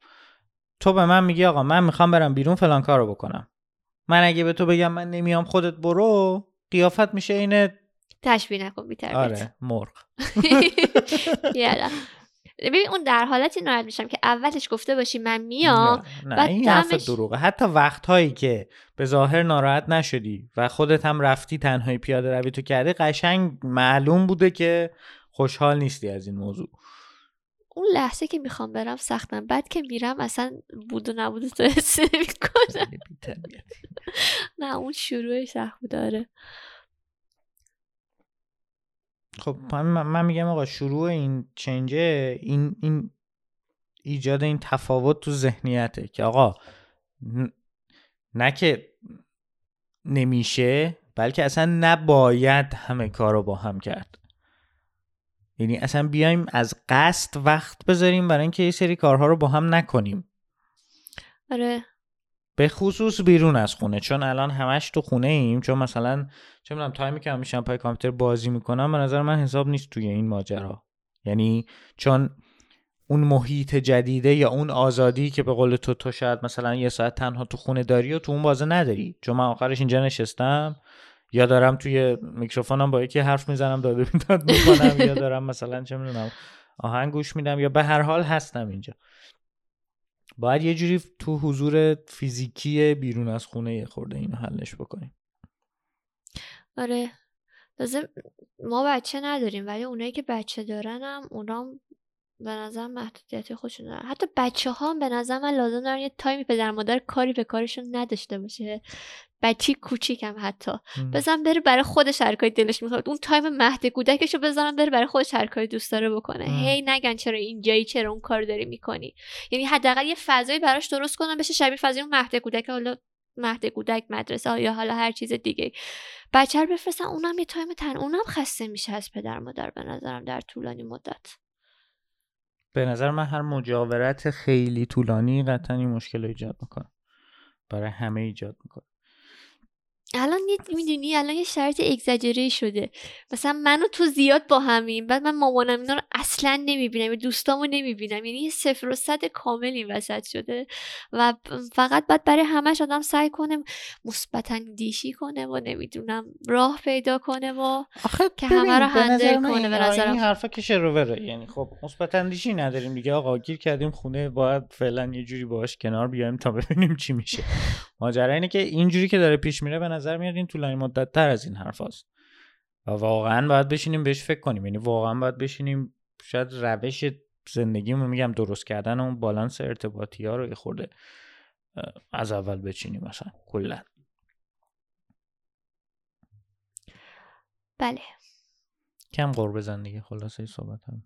تو به من میگی آقا من می‌خوام برم بیرون فلان کار رو بکنم. من اگه به تو بگم من نمیام خودت برو قیافت میشه اینه تشبیه نکن بیتربیت. آره مرغ. ببین اون در حالتی ناراحت میشم که اولش گفته باشی من میام نه, نه بعد این حرف دمش- دروغه. حتی وقتهایی که به ظاهر ناراحت نشدی و خودت هم رفتی تنهایی پیاده روی تو کردی قشنگ معلوم بوده که خوشحال نیستی از این موضوع. اون لحظه که می‌خوام برم سختم. بعد که میرم اصلا بود و نبود تو حس نمی‌کنم. نه اون شروعش سخت داره خب من, میگم آقا شروع این چنجه این این ایجاد این تفاوت تو ذهنیته که آقا نه که نمیشه بلکه اصلا نباید همه کار رو با هم کرد. یعنی اصلا بیایم از قصد وقت بذاریم برای اینکه یه سری کارها رو با هم نکنیم. آره. به خصوص بیرون از خونه چون الان همش تو خونه ایم چون مثلا چه می‌دونم تایمی که میشم پای کامپیوتر بازی می‌کنم به نظر من حساب نیست توی این ماجرا. یعنی چون اون محیط جدیده یا اون آزادی که به قول تو تو شاید مثلا یه ساعت تنها تو خونه داری و تو اون بازه نداری. چون من آخرش اینجا نشستم یا دارم توی میکروفونم با یکی حرف می‌زنم داده بیداد می‌کنم یا دارم مثلا چه می‌دونم آهنگ گوش میدم یا به هر حال هستم اینجا. باید یه جوری تو حضور فیزیکی بیرون از خونه خورده اینو حلش بکنیم. آره. لازم ما بچه نداریم ولی اونایی که بچه دارن هم اونام به نظر محدودیت خودشون دارن. حتی بچه ها هم به نظر من لازم دارن یه تایمی پدر مادر کاری به کارشون نداشته باشه. بچه‌ی کوچیکم حتی. بذارن بره برای خودش هر کاری دلش می‌خواد. اون تایم مهد کودکش رو بذارن بره برای خودش هر کاری دوست داره بکنه. هی نگن چرا اینجایی چرا اون کار داری می‌کنی. یعنی حداقل یه فضایی براش درست کنم بشه شبیه فضای اون مهد کودک حالا مهد کودک مدرسه یا حالا هر چیز دیگه. بچه رو بفرستن اونم یه تایم تن اونم خسته میشه از پدر مادر به نظرم در طولانی مدت. به نظر من هر مجاورت خیلی طولانی قطعا این مشکل رو ایجاد می‌کنه. برای همه ایجاد می‌کنه. الان می‌دونی؟ الان یه شرط اگزاجری شده. مثلا من و تو زیاد با همیم بعد من مامانم اینا رو اصلا نمی‌بینم دوستامو نمی‌بینم. یعنی یه صفر و صد کامل این وسط شده. و فقط باید برای همش آدم سعی کنه مثبت اندیشی کنه و نمی‌دونم راه پیدا کنه و که همه رو هندل کنه به نظرم. این حرفا که شروره یعنی خب مثبت اندیشی نداریم. دیگه آقا گیر کردیم خونه باید فعلا یه جوری باهاش کنار بیایم تا ببینیم چی میشه. ماجرا اینه که اینجوری که داره پیش میره به نظر میاد این طولانی مدت تر از این حرف هست. و واقعا باید بشینیم بهش فکر کنیم. یعنی واقعا باید بشینیم شاید روش زندگیمون میگم درست کردن اون بالانس ارتباطی ها رو یه خورده از اول بچینیم مثلا کلا. بله. کم قرب زندگی خلاصه صحبت هم.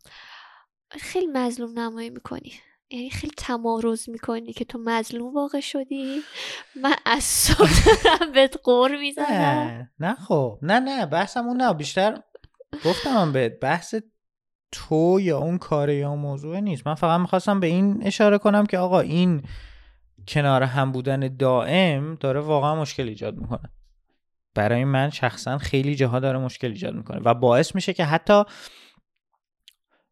خیلی مظلوم نمایی می‌کنی. یعنی خیلی تمارز می‌کنی که تو مظلوم واقع شدی. من از صبح دارم بهت قور می‌زنم. نه نه خب. نه نه بحثم اون نه بیشتر گفتم بهت بحث تو یا اون کار یا موضوع نیست. من فقط می‌خواستم به این اشاره کنم که آقا این کنار هم بودن دائم داره واقعا مشکل ایجاد می‌کنه. برای من شخصا خیلی جاها داره مشکل ایجاد می‌کنه و باعث میشه که حتی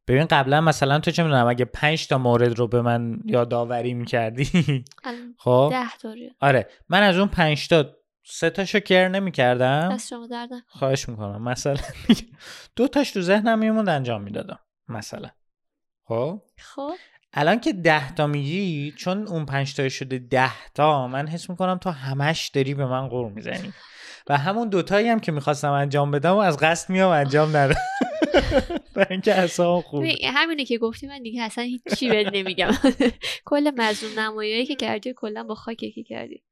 ببین قبلا مثلا تو چه می‌دونم اگه پنج تا مورد رو به من یادآوری می‌کردی خب؟ ده داری آره من از اون پنج تا سه تاشو کر نمی‌کردم. دست شما درد. خواهش می‌کنم. مثلا دو تاش تو ذهنم میموند انجام می‌دادم مثلا. خب؟ خب؟ الان که ده تا میگی چون اون پنج تا شده ده تا من حس می‌کنم تو همش داری به من قور می‌زنی. و همون دوتایی هم که می‌خواستم انجام بدم و از قصد میام انجام ندم برای اینکه اصلا خوب همینه که گفتی من دیگه اصلا هیچی بهت نمیگم. کل مظلوم نماییایی که کردی کلا با خاک یکی کردی.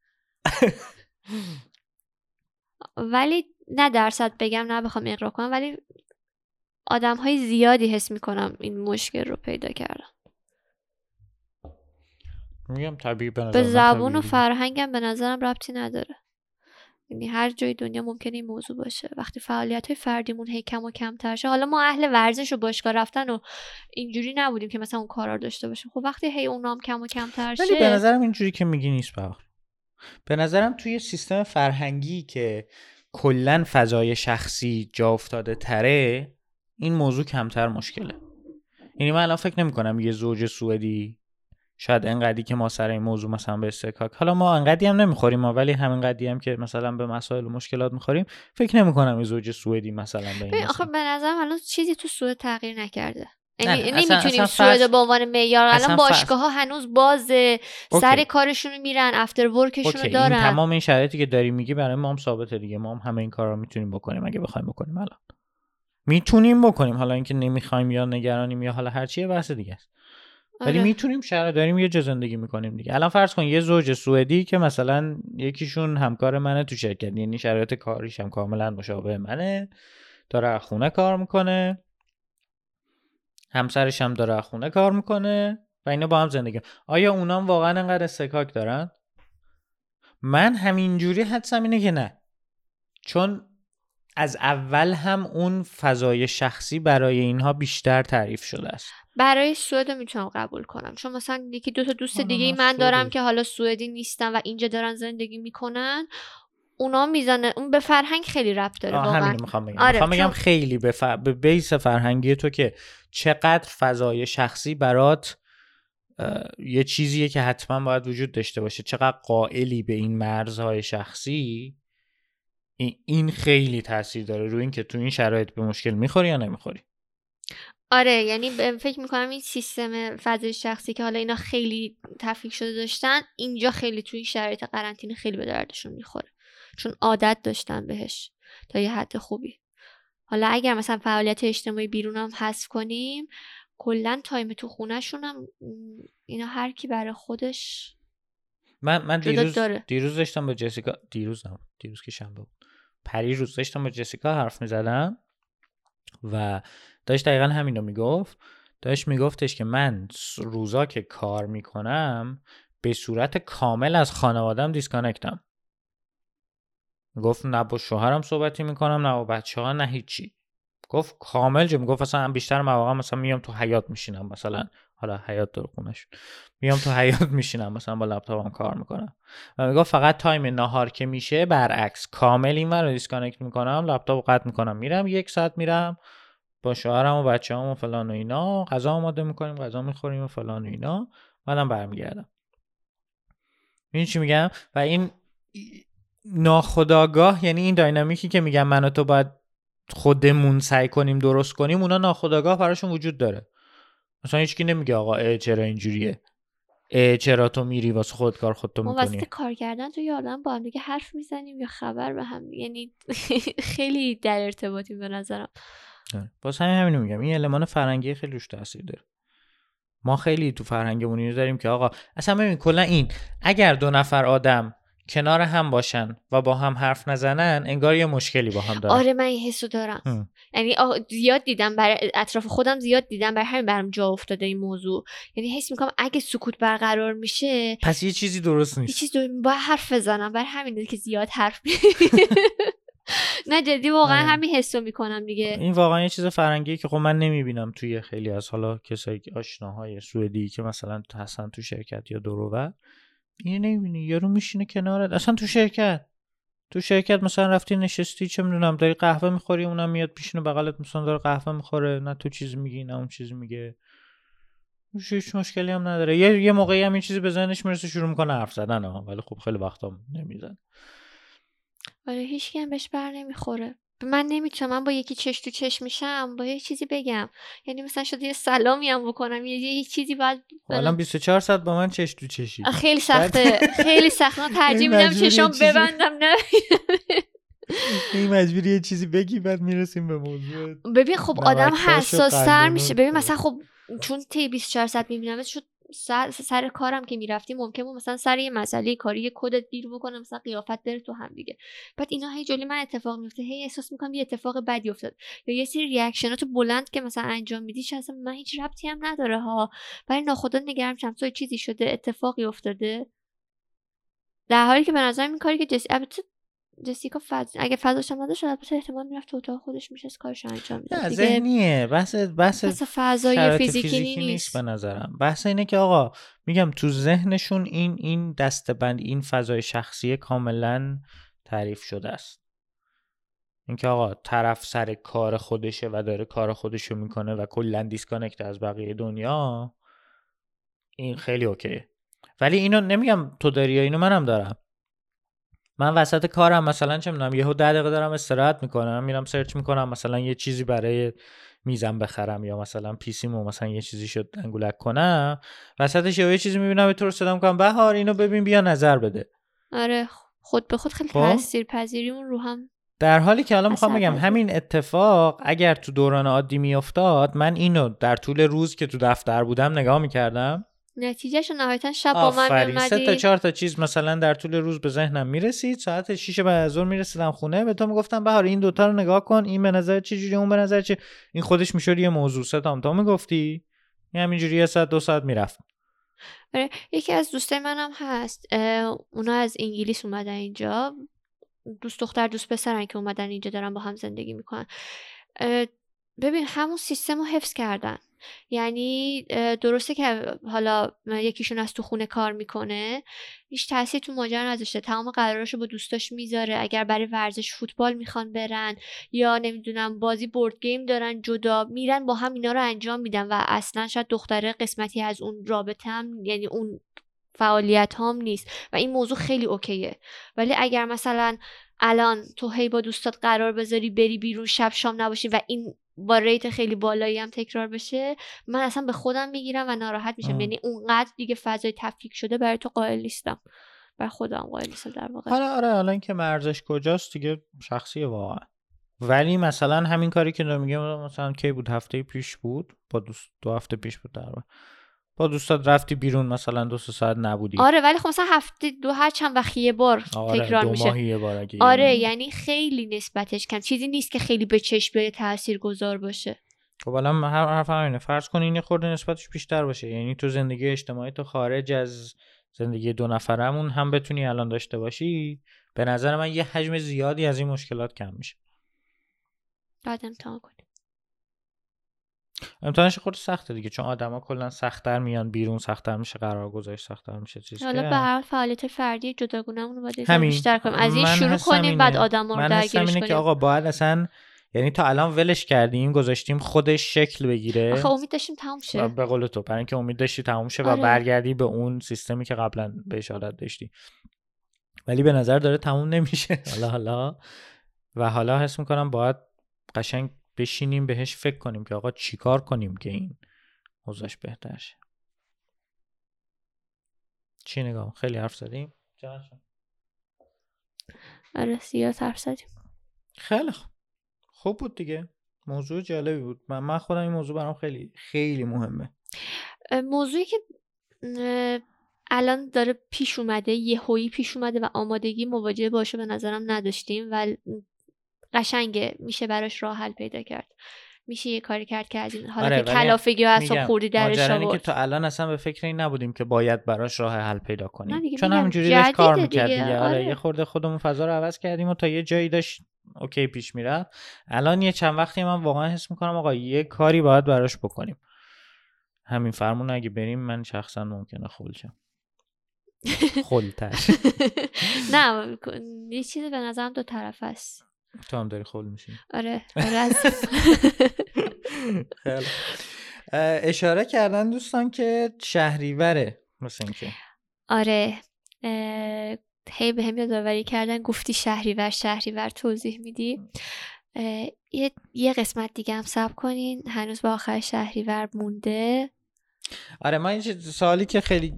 ولی نه درصد بگم نه بخوام اقرا کنم ولی آدم های زیادی حس می‌کنم این مشکل رو پیدا کردن. میگم طبیعی به به زبون و. فرهنگم به نظرم ربطی نداره. یعنی هر جای دنیا ممکنه این موضوع باشه. وقتی فعالیت های فردیمون هی کم و کمتر شه حالا ما اهل ورزش و باشگاه رفتن و اینجوری نبودیم که مثلا اون کارا رو داشته باشیم. خب وقتی هی اونام کم و کمتر شه ولی به نظرم اینجوری که میگی نیست بابا به نظرم توی سیستم فرهنگی که کلا فضای شخصی جا افتاده تره این موضوع کمتر مشکله. یعنی من الان فکر نمی کنم یه زوج سوئدی شاید انقدی که ما سر این موضوع مثلا به استکاک حالا ما انقدی هم نمی‌خوریم ما ولی همین قدی هم که مثلا به مسائل و مشکلات می‌خوریم فکر نمی کنم یه زوج سوئدی مثلا به این آخه. به نظرم الان چیزی تو سوئد تغییر نکرده. یعنی نمی‌تونیم سوئد به عنوان معیار الان باشگاه ها هنوز بازه سر. کارشون رو میرن افتر ورکشون رو این دارن. تمام این شرایطی که داری میگی برای ما هم ثابته دیگه. ما هم همه این کارا رو می‌تونیم بکنیم اگه بخوایم بکنیم الان. می‌تونیم بکنیم. حالا اینکه نمی‌خوایم یا نگرانیم یا حالا هر چیه بحث دیگه است. ولی آره. می‌تونیم شرایط داریم یه جا زندگی می‌کنیم دیگه. الان فرض کن یه زوج سوئدی که مثلا یکیشون همکار منه تو شرکت یعنی شرایط کاریش هم کاملا مشابه منه داره خونه کار می‌کنه همسرش هم داره خونه کار می‌کنه و اینا با هم زندگی. آیا اونام واقعا انقدر استکاک دارن؟ من همینجوری حدسم اینه که نه. چون از اول هم اون فضای شخصی برای اینها بیشتر تعریف شده است. برای سوئد می‌تونم قبول کنم. چون مثلا یکی دو تا دوست دیگه ای من دارم. که حالا سوئدی نیستن و اینجا دارن زندگی می‌کنن اونا می‌زنه. اون به فرهنگ خیلی ربط داره همینو می‌خوام بگم. آره، می‌خوام بگم خیلی به, ف... به بیس فرهنگی تو که چقدر فضای شخصی برات یه چیزیه که حتما باید وجود داشته باشه. چقدر قائلی به این مرزهای شخصی. این- خیلی تاثیر داره روی اینکه تو این شرایط به مشکل می‌خوری یا نمی‌خوری. آره یعنی فکر می‌کنم این سیستم فضای شخصی که حالا اینا خیلی تفکیک شده داشتن اینجا خیلی توی این شرایط قرنطینه خیلی به دردشون می‌خوره. چون عادت داشتن بهش تا یه حد خوبی. حالا اگر مثلا فعالیت اجتماعی بیرون هم حذف کنیم کلا تایم تو خونهشون هم اینا هر کی برای خودش من من دیروز داره. دیروز داشتم با جسیکا دیروز هم دیروز که شنبه بود. پری روز داشتم با جسیکا حرف می‌زدم و داشت دقیقا همینو می‌گفت. داشت میگفتش که من روزا که کار می‌کنم به صورت کامل از خانوادم disconnect م. گفت نه با شوهرم صحبتی می‌کنم نه با بچه ها نه هیچی. گفت کامل جو می‌گفت اصلا بیشتر مواقع مثلا میام تو حیاط میشینم مثلا. حالا حیاط داره خونش. میام تو حیاط میشینم مثلا با لپتاپم کار می‌کنم. و می‌گفت فقط تایم نهار که میشه برعکس. کامل این رو disconnect می‌کنم لپتاپ قطع می‌کنم. میرم یک ساعت میرم. با شوهرم و بچه و فلان و اینا. غذا آماده می‌کنیم غذا می‌خوریم و فلان و اینا. بعدم برمیگردم. این چی میگم؟ و این ناخداگاه یعنی این داینامیکی که میگم من و تو باید خودمون سعی کنیم درست کنیم اونا ناخداگاه براشون وجود داره. مثلا هیچکی نمیگه آقا اه چرا اینجوریه؟ اه چرا تو میری واسه خود کار خودتو ما می‌کنی؟ وسط کار کردن تو آدم با هم دیگه حرف می‌زنیم یا خبر به هم یعنی خیلی در ارتباطیم به نظرم. آره. باز همین همینو میگم. این المان فرنگی خیلی روش تاثیر داره. ما خیلی تو فرهنگمون اینو داریم که آقا اصلا ببین کلا این اگر دو نفر آدم کنار هم باشن و با هم حرف نزنن انگار یه مشکلی با هم دارن. آره من این حسو دارم. یعنی زیاد دیدم برای اطراف خودم زیاد دیدم برای همین برام جا افتاده این موضوع. یعنی حس می‌کنم اگه سکوت برقرار میشه پس یه چیزی درست یه نیست. چیز دو... باید حرف بزنم. برای همینه که زیاد حرف نه جدی واقعا آره. همین حسو می‌کنم دیگه. این واقعا یه چیز فرنگی که خب من نمی‌بینم توی خیلی از حالا کسایی که آشناهای سوئدی که مثلا هستن تو شرکت یا دورور این نمی‌بینی. یارو میشینه کنارت اصلا تو شرکت. تو شرکت مثلا رفتی نشستی چه می‌دونم داری قهوه می‌خوری اونم میاد پیشینه بغلت مثلا داره قهوه می‌خوره. نه تو چیز میگی نه اون چیز میگه. هیچ مشکلی هم نداره. یه یه موقعی هم این چیزی به ذهنش می‌رسه شروع می‌کنه حرف زدن ها. ولی خب خیلی وقتا نمیزن آره هیچ هم بهش بر نمی‌خوره. من نمی‌تونم من با یکی چش تو چش میشم با یه چیزی بگم. یعنی مثلا شده یه سلامی هم بکنم یه یه چیزی باید خب الان 24 ساعت با من چش تو چشی. خیلی سخته. خیلی سخته من ترجیح میدم چشام ببندم نه. این مجبوری یه چیزی بگی بعد می‌رسیم به موضوع ببین خب آدم حساس تر میشه. ببین مثلا خب چون تی 24 ساعت می‌بینم شد سر, سر کارم که می‌رفتی ممکن بود مثلا سر یه مسئله کاری یه کدت گیر بکنه مثلا قیافت بره تو هم دیگه. بعد اینا هی جلوی من اتفاق میفته هی احساس می‌کنم یه اتفاق بدی افتاد. یا یه سری ریاکشنات بلند که مثلا انجام میدی اصلا من هیچ ربطی هم نداره ها. ولی ناخدا نگرم شم چیزی شده اتفاقی افتاده. در حالی که به نظر این کاری که جسی البته جسیکا فض... اگه فضاش هم نداشت البته احتمال می‌رفت تو اتاق خودش میشه کارش انجام می‌داد. ذهنیه. بحث بحث بس فضای شرایط فیزیکی, نیست نیست. به نظرم. بحث اینه که آقا میگم تو ذهنشون این این دستبند این فضای شخصی کاملا تعریف شده است. اینکه آقا طرف سر کار خودشه و داره کار خودشو می‌کنه و کلا disconnect از بقیه دنیا این خیلی اوکیه. ولی اینو نمیگم تو داری یا اینو منم دارم. من وسط کارم مثلا چه می‌دونم یهو ده دقیقه دارم استراحت می‌کنم میرم search می‌کنم مثلا یه چیزی برای میزم بخرم یا مثلا PC مو مثلا یه چیزی شد انگولک کنم وسطش یه چیزی می‌بینم تو رو صدا می‌کنم بهار اینو ببین بیا نظر بده آره خود به خود خیلی خب. تاثیر پذیری اون رو هم در حالی که الان می‌خوام بگم. همین اتفاق اگر تو دوران عادی میافتاد من اینو در طول روز که تو دفتر بودم نگاه می‌کردم نتیجهش نهایتا شب با من آفرین. سه تا چهار تا چیز مثلا در طول روز به ذهنم می‌رسید. ساعت 6 بعد از ظهر می‌رسیدم خونه. به تو می‌گفتم بهار این دوتا رو نگاه کن. این به نظر چه جوری اون به نظر چه. این خودش می‌شد یه موضوع. سه تا می‌گفتی. همینجوری یه ساعت دو ساعت می‌رفت آره یکی از دوستای منم هست. اونا از انگلیس اومدن اینجا. دوست دختر دوست پسرن که اومدن اینجا دارن با هم زندگی می‌کنن. ببین همون سیستم رو حفظ کردن. یعنی درسته که حالا یکیشون از تو خونه کار می‌کنه هیچ تاثیر تو ماجرا نذاشته تمام قراراشو با دوستاش می‌ذاره. اگر برای ورزش فوتبال می‌خوان برن یا نمی‌دونم بازی بورد گیم دارن جدا میرن با هم اینا رو انجام میدن و اصلا شاید دختره قسمتی از اون رابطه هم یعنی اون فعالیت هم نیست و این موضوع خیلی اوکیه. ولی اگر مثلا الان تو هی با دوستات قرار بذاری بری بیرون شب شام نباشی و این با ریت خیلی بالایی هم تکرار بشه من اصلا به خودم می‌گیرم و ناراحت میشم. یعنی اونقدر دیگه فضای تفکیک شده برای تو قائل نیستم. بر خودم قائل نیستم در واقع. حالا آره حالا اینکه مرزش کجاست دیگه شخصیه واقعا. ولی مثلا همین کاری که میگم مثلا کی بود؟ هفته پیش بود با دوست دو هفته پیش بود در واقع. با دوستات رفتی بیرون مثلا دو سه ساعت نبودی. آره ولی خب مثلا هفته دو هر چند وقت یه بار آره تکرار دو میشه. ماهی یه بار اگه آره یعنی خیلی نسبتش کم. چیزی نیست که خیلی به چشم بیاد تأثیر گذار باشه. خب الان هر حرف همینه فرض کن این خورده نسبتش بیشتر باشه. یعنی تو زندگی اجتماعی تو خارج از زندگی دو نفرمون هم بتونی الان داشته باشی. به نظر من یه حجم زیادی از این مشکلات کم میشه. بعد امتحان کنیم امتحانش خود سخته دیگه چون آدما کلا سختتر میان بیرون سختتر میشه قرار گذاشت سختتر میشه چیز. حالا به هر فعالیت فردی جداگونهمون رو باید. بیشتر کنیم. از این شروع کنیم بعد. آدم رو درگیرش اینه کنیم. که آقا باید اصلا یعنی تا الان ولش کردیم گذاشتیم خودش شکل بگیره. آخه امید داشتیم تموم و شه به قول تو برای اینکه امید داشتی تموم شه و آره. برگردی به اون سیستمی که قبلا بهش عادت داشتی. ولی به نظر داره تموم نمیشه. حالا حالا. و حالا حس می‌کنم باید قشنگ بشینیم بهش فکر کنیم که آقا چیکار کنیم که این اوضاعش بهتر شه. چی نگاه خیلی حرف زدیم چقدر؟ آره زیاد حرف زدیم خیلی خوب. خوب بود دیگه. موضوع جالبی بود. من, من خودم این موضوع برام خیلی خیلی مهمه. موضوعی که الان داره پیش اومده یه هویی پیش اومده و آمادگی مواجهه باشه به نظرم نداشتیم و قشنگه میشه براش راه حل پیدا کرد. میشه یه کاری کرد که از این حالت آره، ولی کلافگی و میگم، خوردی درش اینه که آورد تا الان اصلا به فکر این نبودیم که باید براش راه حل پیدا کنیم. چون میگم، همینجوری داشت کار می‌کرد دیگه، دیگه آره. آره. یه خورده خودمون فضا رو عوض کردیم و تا یه جایی داشت اوکی پیش می‌رفت. الان یه چند وقتی من واقعا حس می‌کنم آقا یه کاری باید براش بکنیم. همین فرمون اگه بریم من شخصا ممکنه خلشم خلتر. نه یه چیزی به نظرم دو طرف است. تو هم داری خل میشی. آره آره اشاره کردن دوستان که شهریوره مثل اینکه. آره. هی به هم یادآوری کردن گفتی شهریور شهریور توضیح میدی. یه, یه قسمت دیگه هم سب کنین. هنوز به آخر شهریور مونده. آره من این سوالی که خیلی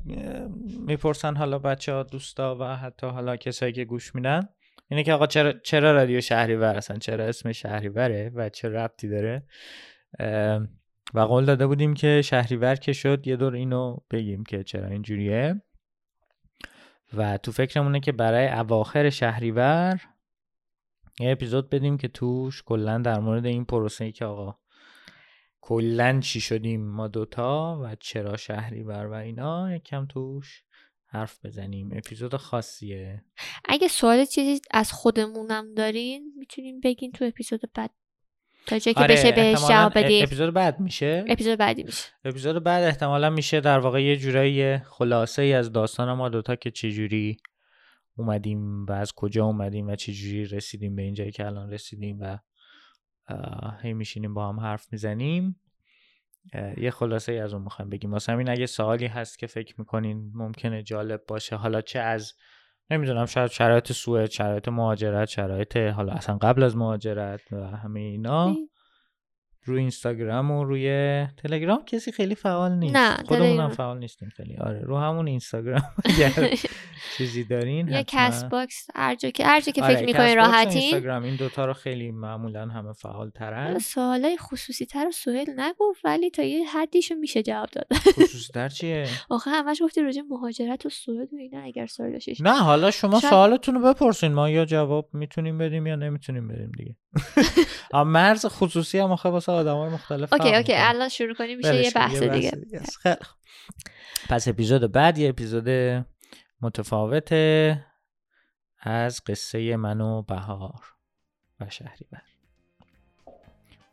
می‌پرسن حالا بچه ها دوستا و حتی حالا کسایی که گوش میدن. اینه که آقا چرا, چرا رادیو شهریور اصلا؟ چرا اسم شهریوره و چه ربطی داره؟ و قول داده بودیم که شهریور که شد یه دور اینو بگیم که چرا اینجوریه. و تو فکرمونه که برای اواخر شهریور یه اپیزود بدیم که توش کلا در مورد این پروسه ای که آقا کلا چی شدیم ما دوتا و چرا شهری بر و اینا یکم توش حرف بزنیم. اپیزود خاصیه. اگه سوال چیزی از خودمونم دارین می‌تونین بگین تو اپیزود بعد. تا جایی که بشه بهش جواب بدیم اپیزود بعد میشه؟ اپیزود بعدی میشه. اپیزود بعد احتمالا میشه در واقع یه جورایی خلاصه ای از داستان ما دوتا که چجوری اومدیم و از کجا اومدیم و چجوری رسیدیم به اینجایی که الان رسیدیم و هی میشینیم با هم حرف می‌زنیم. یه خلاصه ای از اون می‌خوایم بگیم. واسه همین اگه سوالی هست که فکر می‌کنین ممکنه جالب باشه حالا چه از نمی‌دونم شاید شرایط سوئد شرایط مهاجرت شرایط حالا اصلا قبل از مهاجرت و همه اینا. روی اینستاگرام و روی تلگرام کسی خیلی فعال نیست. نه، خودمون هم. فعال نیستیم خیلی. آره رو همون اینستاگرام. اگر چیزی دارین یا کست باکس هر جا که هر جا که آره، فکر می‌کنین راحتین. اینستاگرام این دوتا رو خیلی معمولا همه فعال ترن. سوالای خصوصی تر و سهیل نگفت ولی تا یه حدیشو میشه جواب داد. خصوص در چیه؟ آخه همش گفتی راجع مهاجرت و سوئد و اینا اگر سوال نه حالا شما سوالتون رو بپرسین. ما یا جواب می‌تونیم بدیم یا نمی‌تونیم بدیم دیگه. مرز خصوصی هم آخه واسه آدمای مختلف اوکی اوکی. الان شروع کنیم میشه یه بحث دیگه. خیلی. پس اپیزود بعد یه اپیزود متفاوته از قصه من و بهار و شهریور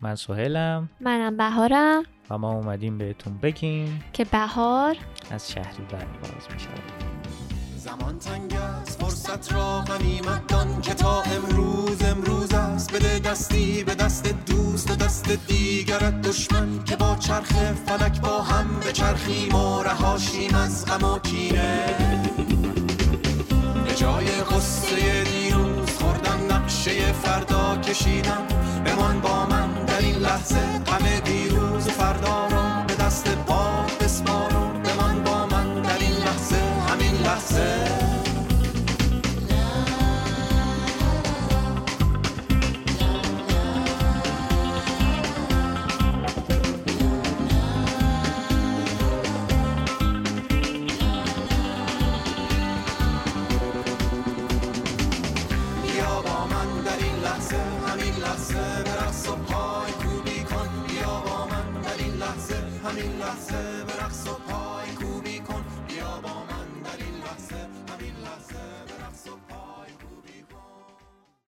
من سهیلم منم بهارم و ما اومدیم بهتون بگیم که بهار از شهریور باز می شود زمان تنگ فرصت را غنیمت دان که تا امروز امروز است. بده دستی به دست دوست و دست دیگرت دشمن که با چرخ فلک با هم به چرخیم و رهاشیم از غم و کینه. به جای قصه دیروز خوردن نقشه فردا کشیدن بمان با من در این لحظه غم دیروز و فردا را